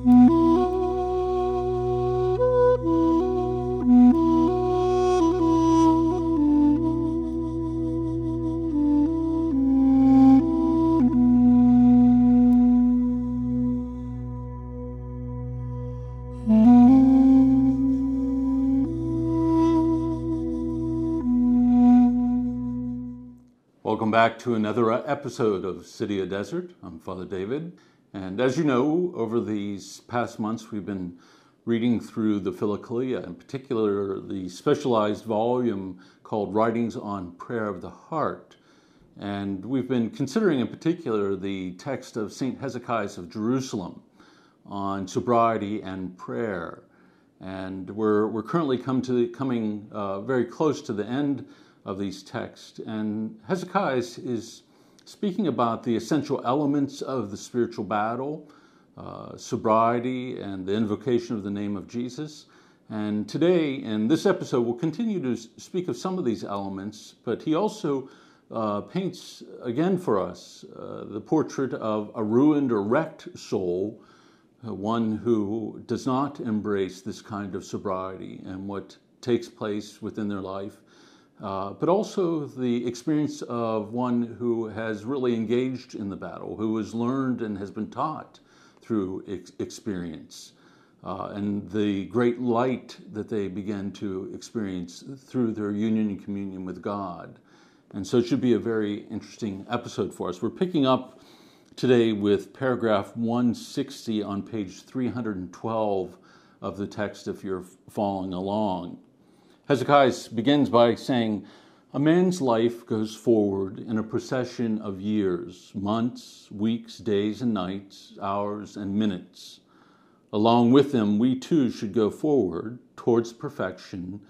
Welcome back to another uh, episode of City of Desert. I'm Father David. And as you know, over these past months, we've been reading through the Philokalia, in particular the specialized volume called Writings on Prayer of the Heart. And we've been considering in particular the text of St. Hesychius of Jerusalem on sobriety and prayer. And we're, we're currently come to, coming uh, very close to the end of these texts. And Hesychius is speaking about the essential elements of the spiritual battle, uh, sobriety, and the invocation of the name of Jesus. And today, in this episode, we'll continue to speak of some of these elements, but he also uh, paints again for us uh, the portrait of a ruined or wrecked soul, uh, one who does not embrace this kind of sobriety and what takes place within their life uh, but also the experience of one who has really engaged in the battle, who has learned and has been taught through ex- experience, uh, and the great light that they begin to experience through their union and communion with God. And so it should be a very interesting episode for us. We're picking up today with paragraph 160 on page 312 of the text if you're following along. Hesychius begins by saying, A man's life goes forward in a procession of years, months, weeks, days, and nights, hours, and minutes. Along with them, we too should go forward towards perfection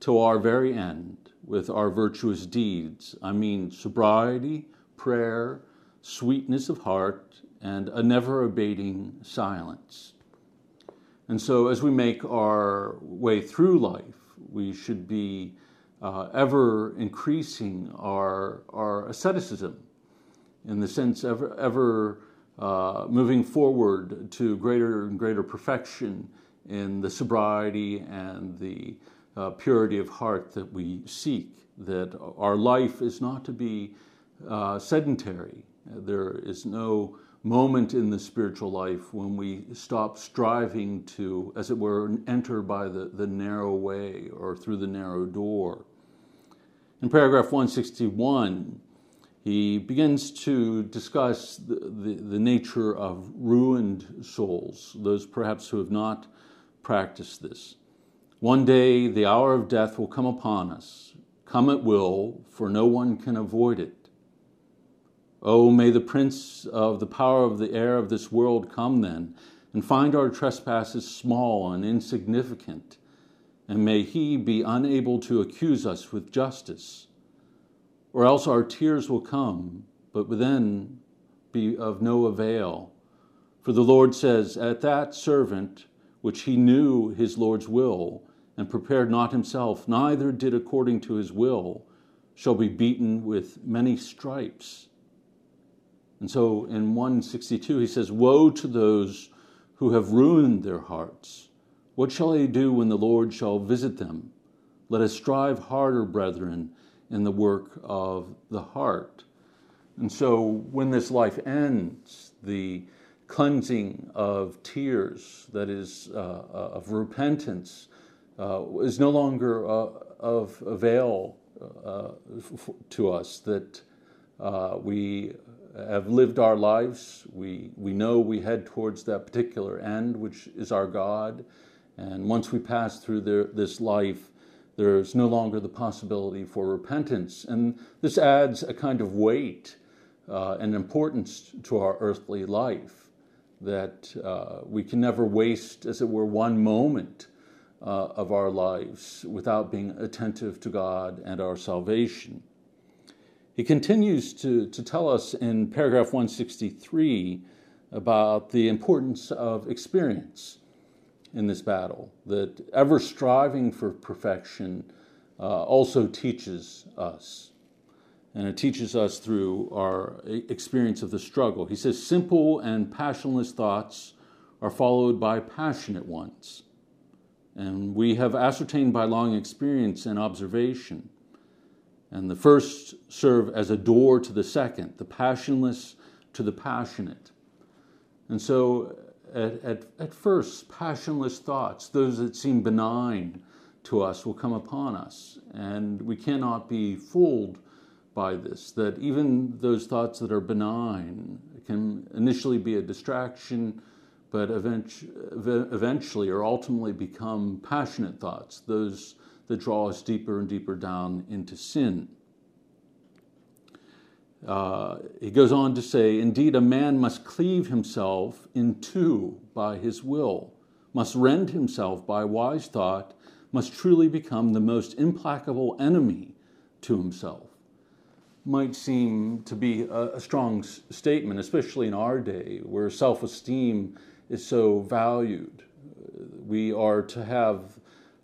to our very end with our virtuous deeds. I mean, sobriety, prayer, sweetness of heart, and a never abating silence. And so, as we make our way through life, we should be uh, ever increasing our, our asceticism in the sense ever, ever uh, moving forward to greater and greater perfection in the sobriety and the uh, purity of heart that we seek. That our life is not to be uh, sedentary. There is no moment in the spiritual life when we stop striving to, as it were, enter by the, the narrow way or through the narrow door. In paragraph 161, he begins to discuss the, the, the, nature of ruined souls, those perhaps who have not practiced this. One day the hour of death will come upon us. Come it will, for no one can avoid it. Oh, may the prince of the power of the air of this world come then, and find our trespasses small and insignificant, and may he be unable to accuse us with justice. Or else our tears will come, but then be of no avail. For the Lord says, At that servant which he knew his Lord's will, and prepared not himself, neither did according to his will, shall be beaten with many stripes. And so in 162, he says, Woe to those who have ruined their hearts. What shall they do when the Lord shall visit them? Let us strive harder, brethren, in the work of the heart. And so when this life ends, the cleansing of tears, that is, uh, of repentance, uh, is no longer uh, of avail uh, to us, that uh, we have lived our lives. We, we know we head towards that particular end, which is our God. And once we pass through the, this life, there's no longer the possibility for repentance. And this adds a kind of weight uh, and importance to our earthly life that uh, we can never waste, as it were, one moment uh, of our lives without being attentive to God and our salvation. He continues to, to tell us in paragraph 163 about the importance of experience in this battle, that ever striving for perfection uh, also teaches us. And it teaches us through our experience of the struggle. He says, simple and passionless thoughts are followed by passionate ones. And we have ascertained by long experience and observation. And the first serve as a door to the second, the passionless to the passionate. And so, at, at, at first, passionless thoughts, those that seem benign to us, will come upon us. And we cannot be fooled by this, that even those thoughts that are benign can initially be a distraction, but eventually or ultimately become passionate thoughts, those that draw us deeper and deeper down into sin. Uh, he goes on to say, Indeed, a man must cleave himself in two by his will, must rend himself by wise thought, must truly become the most implacable enemy to himself. Might seem to be a, a strong s- statement, especially in our day where self esteem is so valued. We are to have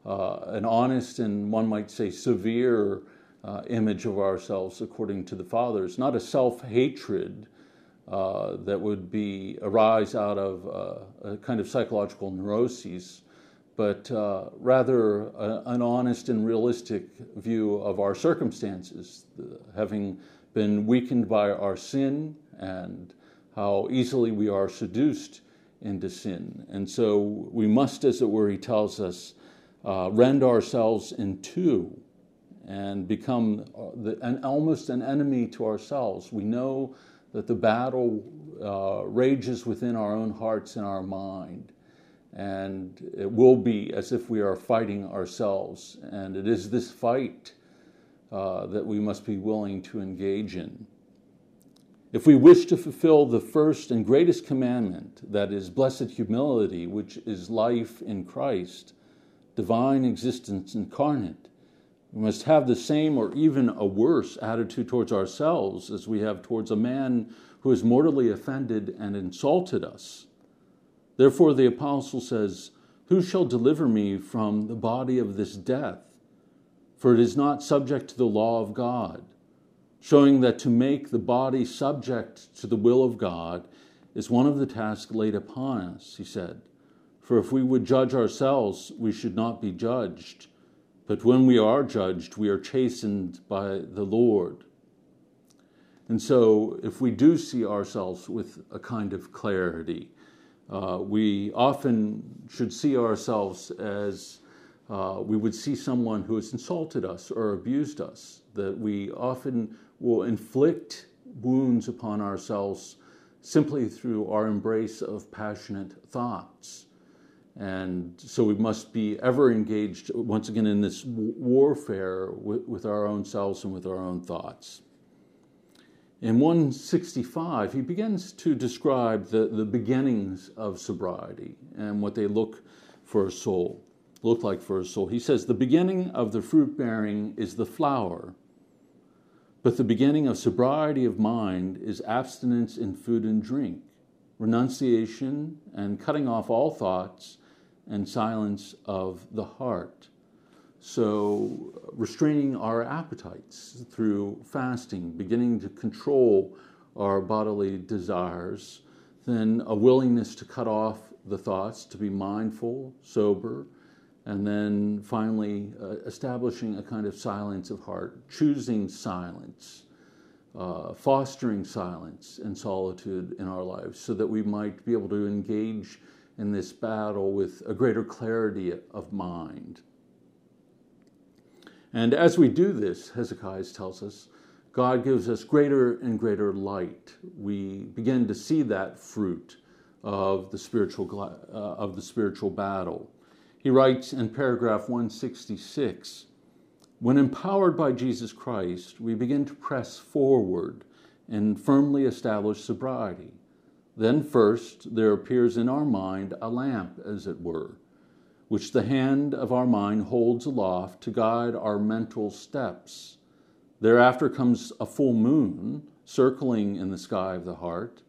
uh, an honest and one might say severe uh, image of ourselves according to the fathers, not a self hatred uh, that would be arise out of uh, a kind of psychological neuroses, but uh, rather a, an honest and realistic view of our circumstances, having been weakened by our sin and how easily we are seduced into sin. And so we must, as it were, he tells us, uh, rend ourselves in two and become uh, the, an, almost an enemy to ourselves. We know that the battle uh, rages within our own hearts and our mind. And it will be as if we are fighting ourselves. And it is this fight uh, that we must be willing to engage in. If we wish to fulfill the first and greatest commandment, that is blessed humility, which is life in Christ, divine existence incarnate, we must have the same or even a worse attitude towards ourselves as we have towards a man who has mortally offended and insulted us. Therefore, the apostle says, Who shall deliver me from the body of this death? For it is not subject to the law of God, showing that to make the body subject to the will of God is one of the tasks laid upon us, he said. For if we would judge ourselves, we should not be judged. But when we are judged, we are chastened by the Lord. And so, if we do see ourselves with a kind of clarity, uh, we often should see ourselves as uh, we would see someone who has insulted us or abused us, that we often will inflict wounds upon ourselves simply through our embrace of passionate thoughts. And so we must be ever engaged, once again, in this warfare with, with, our own selves and with our own thoughts. In 165, he begins to describe the, the beginnings of sobriety and what they look for a soul, look like for a soul. He says, The beginning of the fruit bearing is the flower, but the beginning of sobriety of mind is abstinence in food and drink, renunciation and cutting off all thoughts and silence of the heart. So, restraining our appetites through fasting, beginning to control our bodily desires, then a willingness to cut off the thoughts, to be mindful, sober, and then finally uh, establishing a kind of silence of heart, choosing silence, uh, fostering silence and solitude in our lives so that we might be able to engage in this battle with a greater clarity of mind. And as we do this, Hesychius tells us, God gives us greater and greater light. We begin to see that fruit of the spiritual, uh, of the spiritual battle. He writes in paragraph 166 When empowered by Jesus Christ, we begin to press forward and firmly establish sobriety. Then first there appears in our mind a lamp, as it were, which the hand of our mind holds aloft to guide our mental steps. Thereafter comes a full moon circling in the sky of the heart.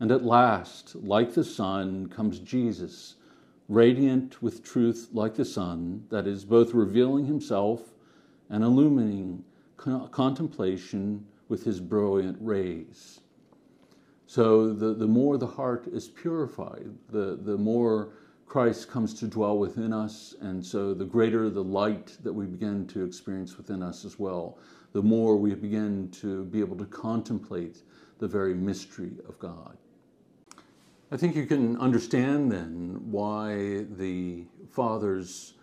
And at last, like the sun, comes Jesus, radiant with truth like the sun, that is, both revealing himself and illumining contemplation with his brilliant rays. So the, the more the heart is purified, the, the more Christ comes to dwell within us, and so the greater the light that we begin to experience within us as well, the more we begin to be able to contemplate the very mystery of God. I think you can understand then why the fathers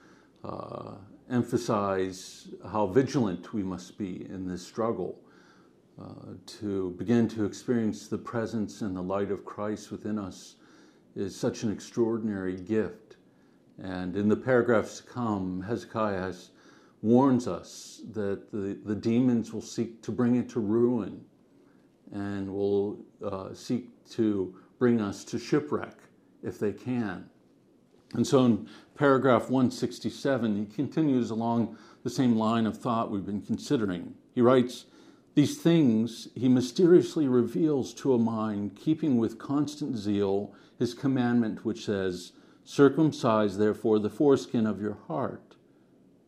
uh, emphasize how vigilant we must be in this struggle to begin to experience the presence and the light of Christ within us is such an extraordinary gift. And in the paragraphs to come, Hesychius warns us that the, the demons will seek to bring it to ruin and will uh, seek to bring us to shipwreck if they can. And so in paragraph 167, he continues along the same line of thought we've been considering. He writes, these things he mysteriously reveals to a mind keeping with constant zeal his commandment, which says, Circumcise therefore the foreskin of your heart.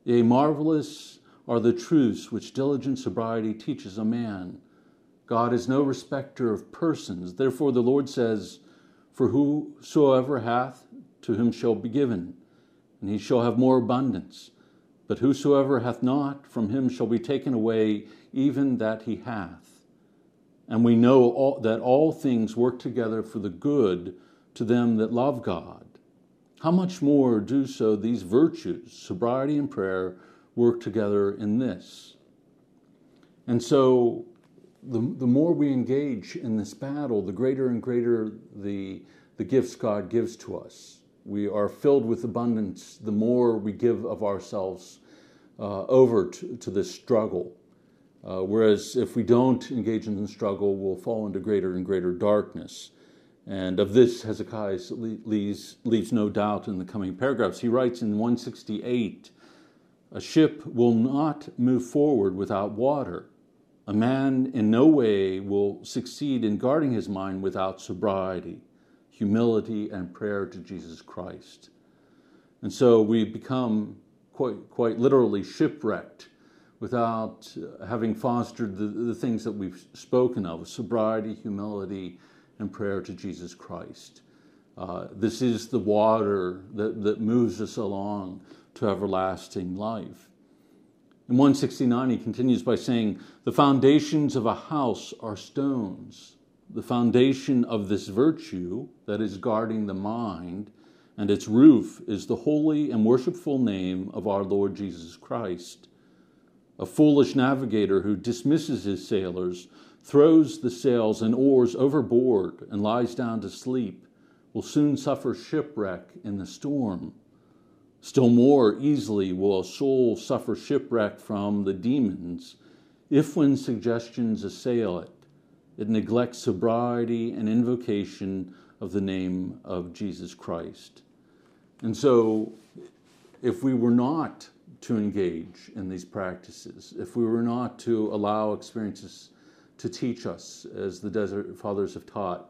Yea, marvelous are the truths which diligent sobriety teaches a man. God is no respecter of persons. Therefore the Lord says, For whosoever hath, to him shall be given, and he shall have more abundance. But whosoever hath not, from him shall be taken away even that he hath. And we know all, that all things work together for the good to them that love God. How much more do so these virtues, sobriety and prayer, work together in this? And so, the, the more we engage in this battle, the greater and greater the, the gifts God gives to us we are filled with abundance the more we give of ourselves uh, over to, to, this struggle. Uh, whereas if we don't engage in the struggle, we'll fall into greater and greater darkness. And of this, Hesychius leaves, leaves no doubt in the coming paragraphs. He writes in 168 A ship will not move forward without water. A man in no way will succeed in guarding his mind without sobriety humility and prayer to Jesus Christ. And so we become quite, quite literally shipwrecked without having fostered the, the things that we've spoken of sobriety, humility, and prayer to Jesus Christ. Uh, this is the water that, that moves us along to everlasting life. In 169, he continues by saying, The foundations of a house are stones, the foundation of this virtue that is guarding the mind, and its roof is the holy and worshipful name of our Lord Jesus Christ. A foolish navigator who dismisses his sailors, throws the sails and oars overboard, and lies down to sleep will soon suffer shipwreck in the storm. Still more easily will a soul suffer shipwreck from the demons if, when suggestions assail it, it neglects sobriety and invocation of the name of Jesus Christ. And so, if we were not to engage in these practices, if we were not to allow experiences to teach us, as the Desert Fathers have taught,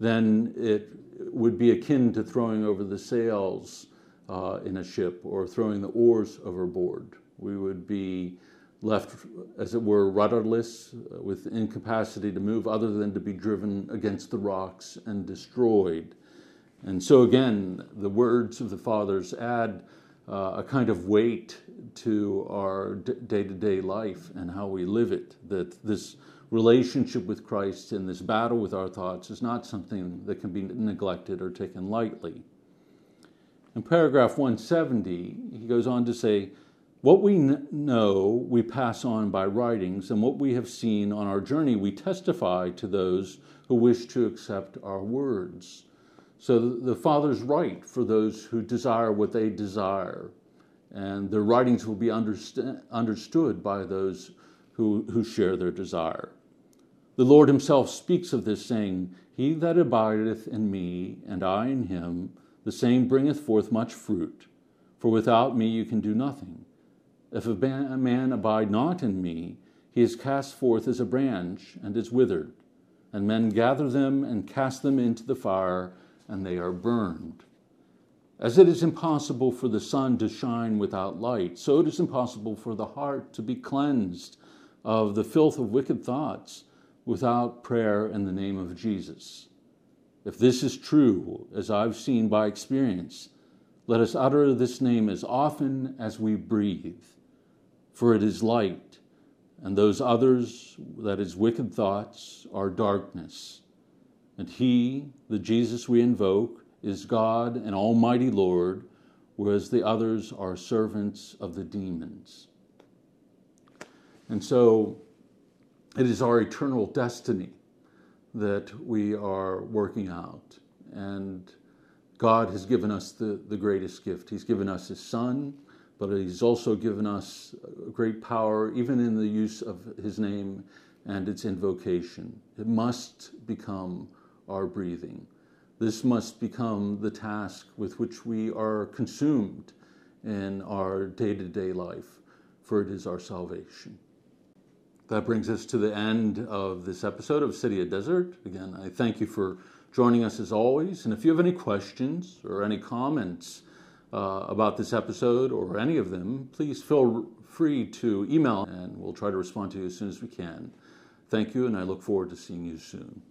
then it would be akin to throwing over the sails uh, in a ship or throwing the oars overboard. We would be left, as it were, rudderless, uh, with incapacity to move other than to be driven against the rocks and destroyed. And so, again, the words of the fathers add uh, a kind of weight to our day to day life and how we live it. That this relationship with Christ and this battle with our thoughts is not something that can be neglected or taken lightly. In paragraph 170, he goes on to say, what we know, we pass on by writings, and what we have seen on our journey, we testify to those who wish to accept our words. So the Father's write for those who desire what they desire, and their writings will be underst- understood by those who, who share their desire. The Lord Himself speaks of this, saying, He that abideth in me, and I in him, the same bringeth forth much fruit, for without me you can do nothing. If a man abide not in me, he is cast forth as a branch and is withered, and men gather them and cast them into the fire, and they are burned. As it is impossible for the sun to shine without light, so it is impossible for the heart to be cleansed of the filth of wicked thoughts without prayer in the name of Jesus. If this is true, as I've seen by experience, let us utter this name as often as we breathe, for it is light, and those others, that is, wicked thoughts, are darkness. And He, the Jesus we invoke, is God and Almighty Lord, whereas the others are servants of the demons. And so it is our eternal destiny that we are working out. And God has given us the, the greatest gift. He's given us His Son, but He's also given us great power, even in the use of His name and its invocation. It must become our breathing. This must become the task with which we are consumed in our day to day life, for it is our salvation. That brings us to the end of this episode of City of Desert. Again, I thank you for joining us as always. And if you have any questions or any comments uh, about this episode or any of them, please feel free to email and we'll try to respond to you as soon as we can. Thank you, and I look forward to seeing you soon.